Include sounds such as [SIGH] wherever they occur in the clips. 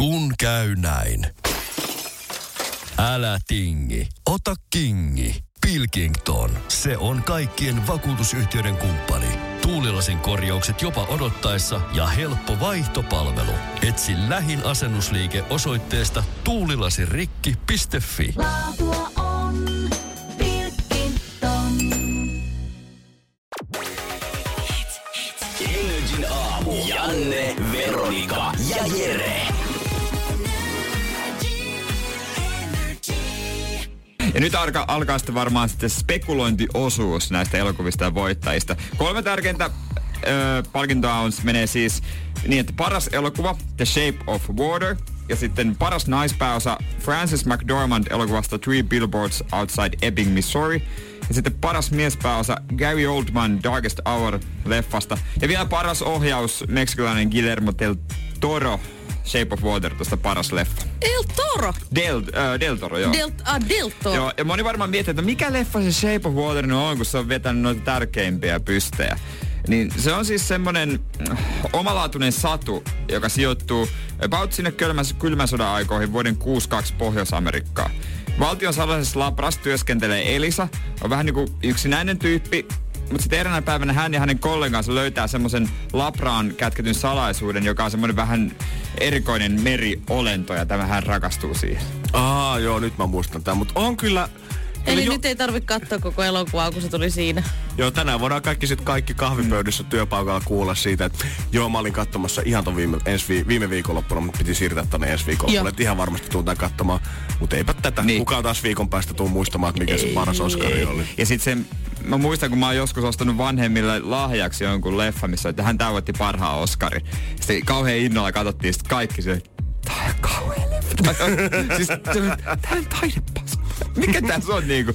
Kun käy näin. Älä tingi, ota kingi. Pilkington, se on kaikkien vakuutusyhtiöiden kumppani. Tuulilasin korjaukset jopa odottaessa ja helppo vaihtopalvelu. Etsi lähin asennusliike osoitteesta tuulilasirikki.fi. Laatua on Pilkington. Energin aamu. Janne, Veronika ja Jere. Ja nyt alkaa, alkaa sitten varmaan sitten spekulointiosuus näistä elokuvista ja voittajista. Kolme tärkeintä ö, palkintoa on, menee siis niin, että paras elokuva The Shape of Water ja sitten paras naispääosa Frances McDormand elokuvasta Three Billboards Outside Ebbing, Missouri. Ja sitten paras miespääosa Gary Oldman Darkest Hour-leffasta. Ja vielä paras ohjaus meksikolainen Guillermo del Toro Shape of Water, tuosta paras leffa. El Toro. Del, äh, del Toro, joo. Del, ah, Del Toro. Joo, ja moni varmaan miettii, että mikä leffa se Shape of Water nyt on, kun se on vetänyt noita tärkeimpiä pystejä. Niin se on siis semmonen äh, omalaatuinen satu, joka sijoittuu about sinne kylmän, kylmän sodan aikoihin vuoden 62 Pohjois-Amerikkaan. Valtion salaisessa labrassa työskentelee Elisa, on vähän niinku yksinäinen tyyppi, mutta sitten eräänä päivänä hän ja hänen kollegansa löytää semmoisen labraan kätketyn salaisuuden, joka on semmoinen vähän erikoinen meriolento ja tämä hän rakastuu siihen. Aa, joo, nyt mä muistan tämän, mutta on kyllä... Eli jo, nyt ei tarvitse katsoa koko elokuvaa, kun se tuli siinä. Joo, tänään voidaan kaikki sit kaikki kahvipöydissä työpaikalla kuulla siitä, että joo, mä olin katsomassa ihan ton viime, ensi vi, viime viikonloppuna, mutta piti siirtää tonne ensi viikonloppuun, Joo. että ihan varmasti tuun katsomaan. Mutta eipä tätä. Niin. Kukaan taas viikon päästä tuu muistamaan, että mikä se paras Oscari oli. Ja sitten se, mä muistan, kun mä oon joskus ostanut vanhemmille lahjaksi jonkun leffa, missä että hän tavoitti parhaan Oscarin. Sitten kauhean innolla katsottiin sit kaikki se, tää on kauhean leffa. siis tää on taidepas. Mikä tässä on niinku?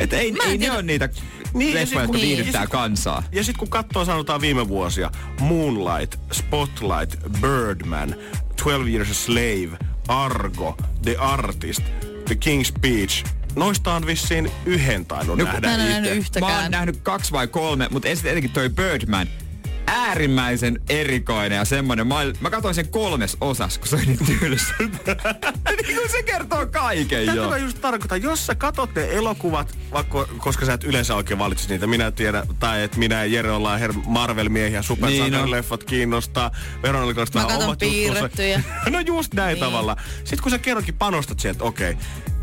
Että ei, Mä ei ne ole niitä Niin, ja leffoja, jotka viihdyttää ja sit- kansaa. Ja sitten kun katsoo sanotaan viime vuosia, Moonlight, Spotlight, Birdman, 12 Years a Slave, Argo, The Artist, The King's Speech, noista on vissiin yhden tainnut No, nähdä Mä en nähnyt Mä oon yhtäkään. nähnyt kaksi vai kolme, mutta ensin tietenkin toi Birdman. Äärimmäisen erikoinen ja semmonen. Mä, mä katsoin sen kolmes osas, kun se oli niin tylsä. [LAUGHS] niin kuin se kertoo kaiken Tätä jo. mä just tarkoitan, jos sä katot ne elokuvat, vaikka, koska sä et yleensä oikein valitse niitä, minä tiedän, tai että minä ja Jere ollaan her- Marvel-miehiä, supersankarileffat kiinnostaa, Veronikasta Mä katon omat juttunsa. piirrettyjä. [LAUGHS] no just näin Niin. tavalla. Sitten kun sä kerrankin panostat sieltä, okei,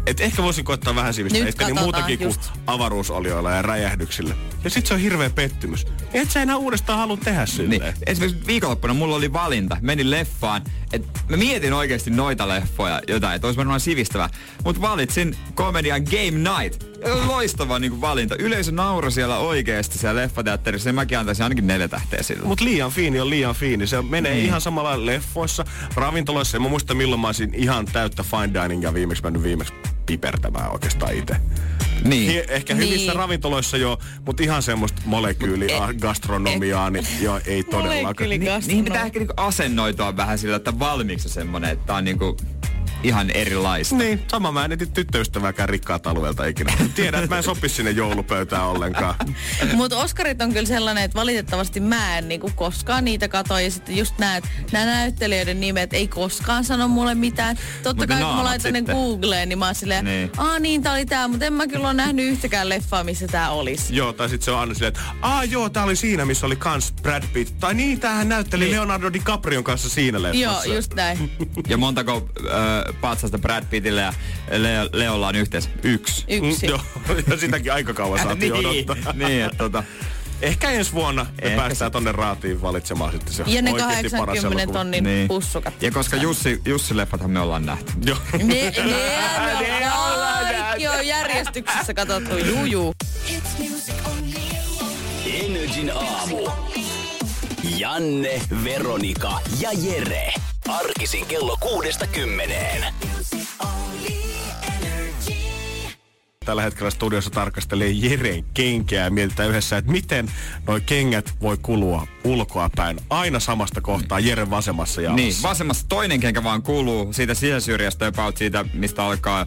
et ehkä voisin koittaa vähän sivistää Nyt itteni katsotaan muutakin kuin just. avaruusolioilla ja räjähdyksillä. Ja sit se on hirveä pettymys. Et sä enää uudestaan halua tehdä Niin. silleen. Esimerkiksi viikonloppuna mulla oli valinta. Menin leffaan. Et mä mietin oikeasti noita leffoja, jotain, että olisi varmaan sivistävää. Mutta valitsin komedian Game Night. Loistava niin valinta. Yleisö nauroi siellä oikeasti siellä leffateatterissa. Ja mäkin antaisin ainakin neljä tähteä sillä. Mut liian fiini on liian fiini. Se menee Niin. ihan samalla leffoissa, ravintoloissa. En mä muista milloin mä olisin ihan täyttä fine diningia viimeksi mennyt viimeksi pipertämään oikeastaan itse. Niin. Hi- Ehkä Niin. hyvissä ravintoloissa jo, mutta ihan semmoista molekyyli-gastronomiaa, niin joo, ei todellakaan. Molekyyli- Niihin pitää ehkä niinku asennoitua vähän sillä, että valmiiksi semmonen, että tää on niinku ihan erilaista. Niin, sama mä en eti tyttöystävääkään rikkaalta alueelta ikinä. Tiedän, että mä en sopi sinne joulupöytään ollenkaan. [LAUGHS] Mutta Oscarit on kyllä sellainen, että valitettavasti mä en niinku koskaan niitä katso. Ja sitten just näet, nämä näyttelijöiden nimet ei koskaan sano mulle mitään. Totta Mut kai kun mä laitan ne. Googleen, niin mä oon silleen, Niin. aa niin tää oli tää, mutta en mä kyllä ole nähnyt yhtäkään leffaa, missä tää olisi. Joo, tai sitten se on aina silleen, että aa joo, tää oli siinä, missä oli kans Brad Pitt. Tai niin, tämähän näytteli Niin. Leonardo DiCaprion kanssa siinä leffassa. Joo, just näin. Ja montako äh, patsasta Brad Pittillä ja Leo, Leolla on yhteensä? Yksi. Yksi. Mm, joo, [LAUGHS] ja sitäkin aika kauan saatiin niin, odottaa. [LAUGHS] niin, että tota, Ehkä ensi vuonna me Ehkä päästään tonne raatiin valitsemaan sitten se Ja ne oikeasti paras 80 elokuva. tonnin niin. pussukat. Ja koska Jussi, Jussi-leffathan me ollaan nähty. [LAUGHS] Joo. Ne, ne, ne kaikki on järjestyksessä katsottu, juu, juu. Energin aamu. Janne, Veronika ja Jere. Arkisin kello kuudesta kymmeneen. Tällä hetkellä studiossa tarkastelee Jeren kenkeä ja mietitään yhdessä, että miten nuo kengät voi kulua ulkoapäin. Aina samasta kohtaa, Jere vasemmassa jalassa. Niin, vasemmassa toinen kenkä vaan kuuluu siitä sisäsyrjästä about siitä, mistä alkaa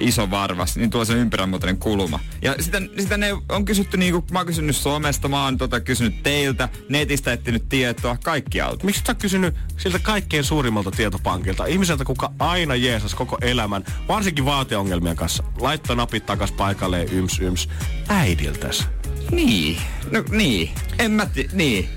iso varvas, niin tuo se ympäränmuotoinen kulma. Ja sitä, sitä ne on kysytty niinku, mä oon kysynyt somesta, mä oon tota, kysynyt teiltä, netistä etsinyt tietoa, kaikkialta. Miksi sä oot kysynyt siltä kaikkein suurimmalta tietopankilta, ihmiseltä, kuka aina jeesas koko elämän, varsinkin vaateongelmien kanssa, laittoi napit takas paikalleen yms yms, äidiltäs. Niin, no niin, en mä ti- niin.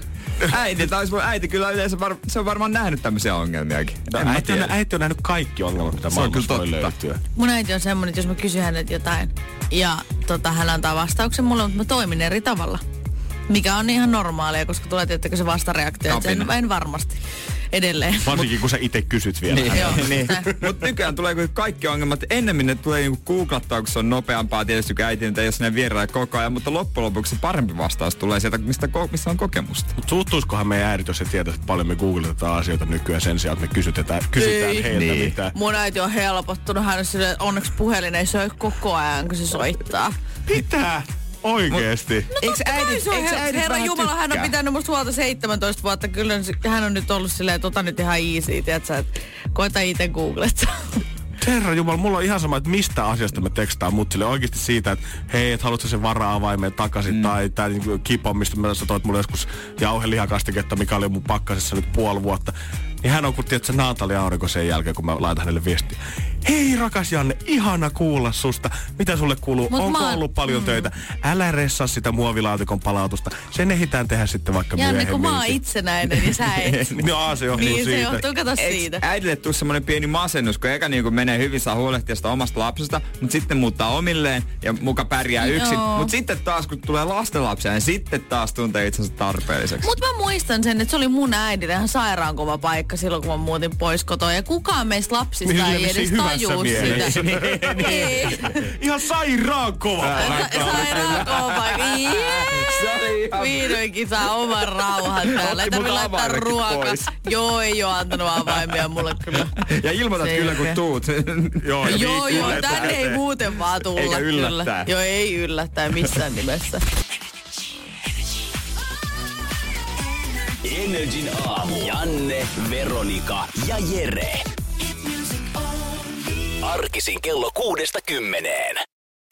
Äiti, tai olisi äiti kyllä yleensä, var- se on varmaan nähnyt tämmöisiä ongelmiakin. No, En äiti, on, tiedä. äiti on nähnyt kaikki ongelmat, mitä Se on maailmassa kyllä voi totta. löytyä. Mun äiti on semmonen, että jos mä kysyn hänet jotain ja tota, hän antaa vastauksen mulle, mutta mä toimin eri tavalla. Mikä on ihan normaalia, koska tulee tiettäkö se vastareaktio, että Kapina. en varmasti edelleen. Varsinkin kun sä itse kysyt vielä. Niin, Joo. niin. Mutta nykyään tulee kaikki ongelmat. Ennemmin ne tulee niinku googlattua, kun se on nopeampaa tietysti kuin äiti, että jos ne vierellä koko ajan. Mutta loppujen lopuksi parempi vastaus tulee sieltä, mistä, ko- missä on kokemusta. Mutta suuttuisikohan meidän äidit, jos he tietävät, että paljon me googletetaan asioita nykyään sen sijaan, että me kysytetään, kysytään Ei. heiltä Niin. mitään. Mun äiti on helpottunut. Hän on silleen, että onneksi puhelin ei soi koko ajan, kun se soittaa. Mitä? Oikeesti? Eikö Kai se on her- Herra Jumala, hän on pitänyt musta huolta 17 vuotta. Kyllä hän on nyt ollut silleen, että ota nyt ihan easy, tiedätkö, että koeta itse googlettaa. Herra Jumala, mulla on ihan sama, että mistä asiasta me tekstaan mut sille oikeasti siitä, että hei, et haluatko sen vara-avaimen takaisin, mm. tai tää niinku kipo, mistä mä sä toit mulle joskus jauhelihakastiketta, mikä oli mun pakkasessa nyt puoli vuotta. Niin hän on kun tiedät, se Naantali Aurinko sen jälkeen, kun mä laitan hänelle viestiä. Hei rakas Janne, ihana kuulla susta. Mitä sulle kuuluu? Mut Onko mä oon- ollut paljon mm. töitä? Älä ressaa sitä muovilaatikon palautusta. Sen ehditään tehdä sitten vaikka Janne, myöhemmin. kun mä oon itsenäinen, niin sä [LAUGHS] et. No, se johtuu niin se siitä. johtuu, kato siitä. äidille tuu semmonen pieni masennus, kun eka niinku menee hyvin, saa huolehtia sitä omasta lapsesta, mutta sitten muuttaa omilleen ja muka pärjää yksin. Joo. Mutta sitten taas, kun tulee lastenlapsia, niin sitten taas tuntee itsensä tarpeelliseksi. Mutta mä muistan sen, että se oli mun äidille ihan sairaan kova paikka silloin, kun mä muutin pois kotoa. Ja kukaan meistä lapsista Niin, ei vissiin edes tajuu sitä. Ei. [LAUGHS] Ihan sairaan kova Sa- paikka. Sairaan kova paikka. Ihan- Vihdoinkin saa oman rauhan täällä. Ei tarvitse laittaa ruokaa. pois. Joo, ei oo antanut avaimia mulle kyllä. Ja ilmoitat kyllä, kun ole. tuut. [LAUGHS] Joo, Joo, joo, tänne ei muuten vaan tulla Eikä yllättää. kyllä. Joo, ei yllättää missään nimessä. Energin aamu. Janne, Veronika ja Jere. Arkisin kello kuudesta kymmeneen.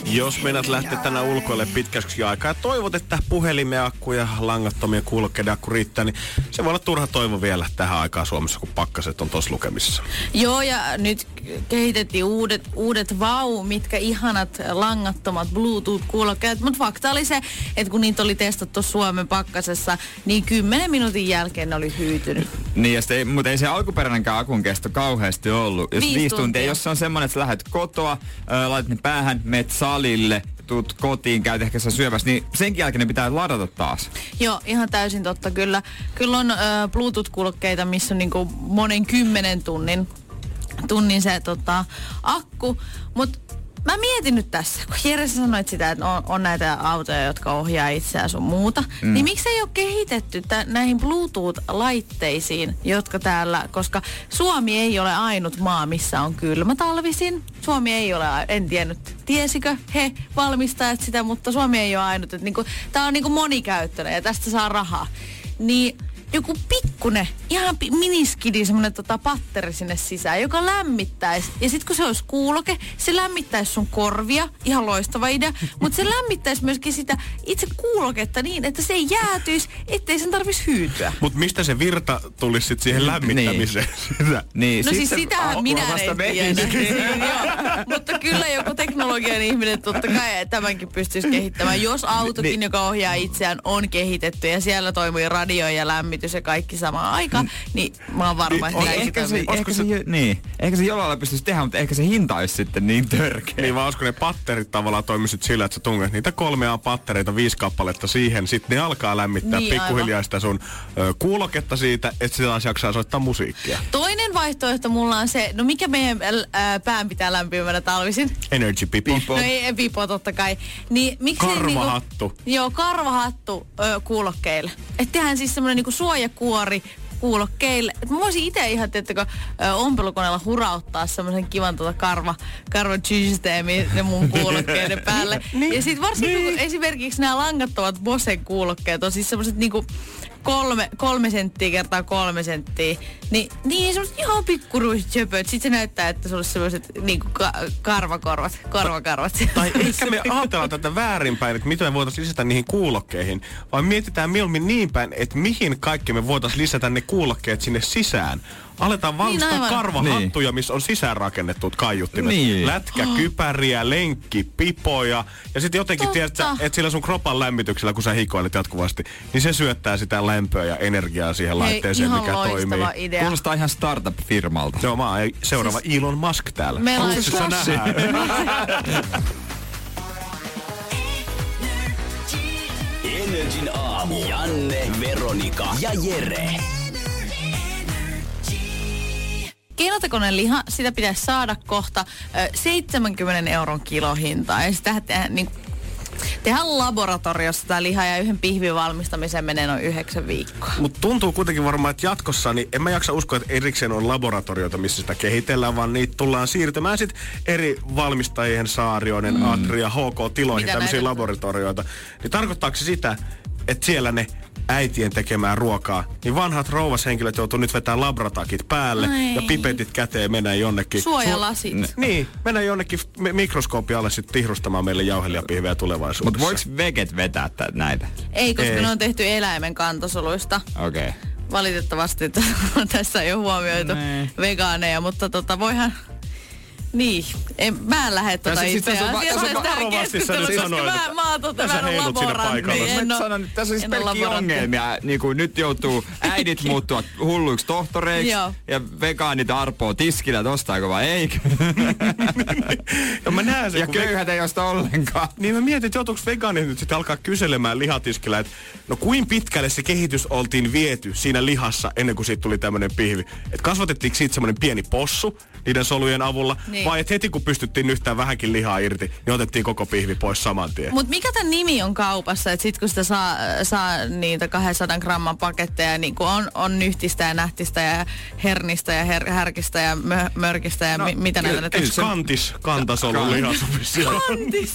Jos meidät lähtee tänä ulkoille pitkäksi aikaa ja toivot, että puhelimen akku ja langattomia kuulokkeiden akku riittää, niin se voi olla turha toivo vielä tähän aikaan Suomessa, kun pakkaset on tuossa lukemissa. Joo, ja nyt kehitettiin uudet, uudet vau, mitkä ihanat langattomat Bluetooth-kuulokkeet. Mutta fakta oli se, että kun niitä oli testattu Suomen pakkasessa, niin 10 minuutin jälkeen ne oli hyytynyt. Niin, ja sitten ei, mutta ei se alkuperäinenkään akun kesto kauheasti ollut. Jos Viisi viisi tuntia. tuntia. Jos se on semmoinen, että sä lähdet kotoa, ö, laitat ne päähän, meet salille, tuut kotiin, käyt ehkä sä syömässä, niin sen jälkeen ne pitää ladata taas. Joo, ihan täysin totta kyllä. Kyllä on ö, Bluetooth-kuulokkeita, missä on niinku monen kymmenen tunnin, tunnin se tota, akku. Mutta mä mietin nyt tässä, kun Jere sanoit sitä, että on, on näitä autoja, jotka ohjaa itseään sun muuta, mm. niin miksi ei ole kehitetty tä- näihin Bluetooth-laitteisiin, jotka täällä, koska Suomi ei ole ainut maa, missä on kylmä talvisin. Suomi ei ole, en tiennyt, tiesikö he valmistajat sitä, mutta Suomi ei ole ainut. Että niinku, tää on niinku monikäyttöinen ja tästä saa rahaa. Niin joku pikkune, ihan miniskidi semmonen tota patteri sinne sisään, joka lämmittäisi. Ja sitten kun se olisi kuuloke, se lämmittäisi sun korvia, ihan loistava idea, mutta se lämmittäisi myöskin sitä itse kuuloketta niin, että se ei jäätyisi, ettei sen tarvitsisi hyytyä. Mutta mistä se virta tulisi sitten siihen lämmittämiseen? Sitä. Niin, No siis a- minä en tiedä. [LAUGHS] Niin. Mutta kyllä joku teknologian ihminen totta kai tämänkin pystyisi kehittämään. Jos autokin, Niin. joka ohjaa itseään, on kehitetty ja siellä toimii radio ja lämmitys ja kaikki samaan aikaan, niin mä oon varma, että Niin, ehkä se, ehkä se, jo- niin, ehkä se jollain lailla pystyisi tehdä, mutta ehkä se hinta olisi sitten niin törkeä. Niin vaan olisiko ne patterit tavallaan toimisit sillä, että sä tunget niitä kolmea pattereita, viisi kappaletta siihen, sitten ne alkaa lämmittää Niin, pikkuhiljaa sitä sun ö, kuuloketta siitä, että sitä taas jaksaa soittaa musiikkia. Toinen vaihtoehto mulla on se, no mikä meidän ää, pään pitää lämpimänä talvisin? Energy Pipo. Pipo. No ei, ei pipo totta kai. Niin, miksi Karvahattu. Niinku, joo, karvahattu ö, kuulokkeille. Että tehdään siis semmoinen niinku suojakuori kuulokkeille. Mä voisin itse ihan, teettekö, ompelukoneella hurauttaa semmoisen kivan tota karva, karvasysteemi ne mun [LAUGHS] kuulokkeiden päälle. ja sit varsinkin kun esimerkiksi nämä langattomat Bosen kuulokkeet on siis semmoiset niinku kolme, kolme senttiä kertaa kolme senttiä. Niin, niin semmoiset ihan pikkuruiset söpöt. Sitten se näyttää, että sulla on semmoiset niinku ka- karvakorvat, korvakarvat. Tai ehkä me ajatellaan tätä väärinpäin, että mitä me voitaisiin lisätä niihin kuulokkeihin, vai mietitään mieluummin niin päin, että mihin kaikki me voitaisiin lisätä ne kuulokkeet sinne sisään. Aletaan valmistaa aivan. karvahattuja, missä on sisäänrakennetut kaiuttimet. Niin. Lätkäkypäriä, lenkkipipoja. Ja sitten jotenkin tiedät, että sillä sun kropan lämmityksellä, kun sä hikoilet jatkuvasti, niin se syöttää sitä lämpöä ja energiaa siihen laitteeseen, ihan mikä toimii. idea. Kuulostaa ihan startup-firmalta. Joo, mä oon seuraava Elon Musk täällä. Me Pussissa laitetaan- nähdään. Energin aamu. Janne, Veronika ja Jere. Keinotekoinen liha, sitä pitäisi saada kohta ö, 70 euron kilohintaa. Ja sitä tehdään, niin, tehdään laboratoriossa tämä liha ja yhden pihvin valmistamiseen menee noin yhdeksän viikkoa. Mutta tuntuu kuitenkin varmaan, että jatkossa, niin en mä jaksa uskoa, että erikseen on laboratorioita, missä sitä kehitellään, vaan niitä tullaan siirtymään sitten eri valmistajien Saarioinen, mm. Atria, HK-tiloihin, tämmöisiä laboratorioita. Niin tarkoittaako se sitä, että siellä ne äitien tekemää ruokaa, niin vanhat rouvashenkilöt joutuu nyt vetämään labratakit päälle Ai. ja pipetit käteen mennään jonnekin. Suojalasit. Su- niin, mennään jonnekin mi- mikroskooppi alle sitten tihrustamaan meille jauhelijapihveä tulevaisuudessa. Mutta voiko veget vetää tä- näitä? Ei, koska Ei. ne on tehty eläimen kantosoluista. Okei. Okay. Valitettavasti että [LAUGHS] tässä ei ole huomioitu Nee. vegaaneja, mutta tota, voihan... Niin, en, mä en lähde tota Tässä- itse va- asiassa on tähän varovasti sä keskusteluun, nyt koska sanoit, mä, että- mä oon tota, Tässä mä oon heilut siinä laborantti, paikalla. en oo- sanon, tässä on siis pelkkiä laborantti. ongelmia. Niin kuin nyt joutuu äidit muuttuvat hulluiksi tohtoreiksi ja vegaanit arpoo tiskillä, että ostaako vai eikö. ja mä näen sen, ja köyhät ei osta ollenkaan. Niin mä mietin, että joutuuko vegaanit nyt sitten alkaa kyselemään lihatiskillä, että no kuin pitkälle se kehitys oltiin viety siinä lihassa ennen kuin siitä tuli tämmöinen pihvi. Että kasvatettiinko siitä semmoinen pieni possu niiden solujen avulla, Niin. Vai että heti kun pystyttiin nyhtään vähänkin lihaa irti, niin otettiin koko pihvi pois saman tien. Mutta mikä tämän nimi on kaupassa, että sit kun sitä saa, saa niitä 200 gramman paketteja, niin kun on, on nyhtistä ja nähtistä ja hernistä ja her, härkistä ja mö, mörkistä ja no, mi, mitä näitä nyt kantis kantasolun Kan- liha sopi siellä?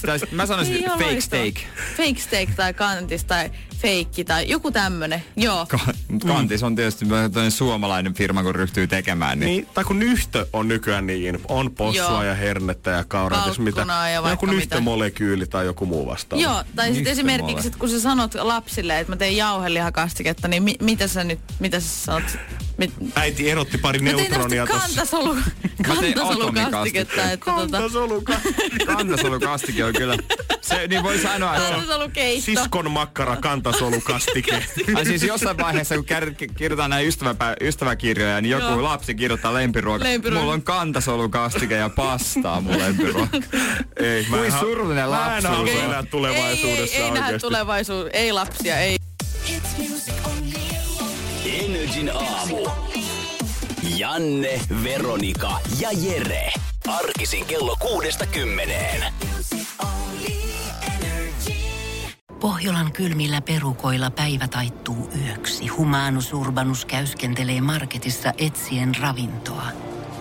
Tai sit mä sanoisin Niin, fake steak. Fake steak tai kantis tai feikki tai joku tämmönen. Joo. Ka- Kantis on tietysti suomalainen firma, kun ryhtyy tekemään. Niin. Niin, tai kun nyhtö on nykyään niin, on possua Joo. ja hernettä ja kauraa, ties mitä. Ja joku nyhtömolekyyli tai joku muu vastaava. Joo, tai sitten esimerkiksi, että kun sä sanot lapsille, että mä teen jauhelihakastiketta, niin mi, mitä sä nyt, mitä sä sanot? Mit, Äiti erotti pari mä neutronia tästä tossa. kantasolu, kantasolukastiketta, että tota, Kantasoluka. Kantasolukastike on kyllä, se, niin voi sanoa, että. Siskon makkara kantasolukastike. Ai siis jossain vaiheessa, kun kär- kirjoitetaan näitä ystäväpä- ystäväkirjoja, niin joku Joo. lapsi kirjoittaa lempiruoka. Lempiruoka. Mulla on kantasolukastike ja pastaa mun lempiruoka. Ei, mä Kuin en surullinen Mä en halua lapsuus on. elää tulevaisuudessa ei, ei, ei nähdä oikeesti. tulevaisuus, ei lapsia, ei. Energin aamu. Janne, Veronika ja Jere. Arkisin kello kuudesta kymmeneen. Pohjolan kylmillä perukoilla päivä taittuu yöksi. Humanus Urbanus käyskentelee marketissa etsien ravintoa.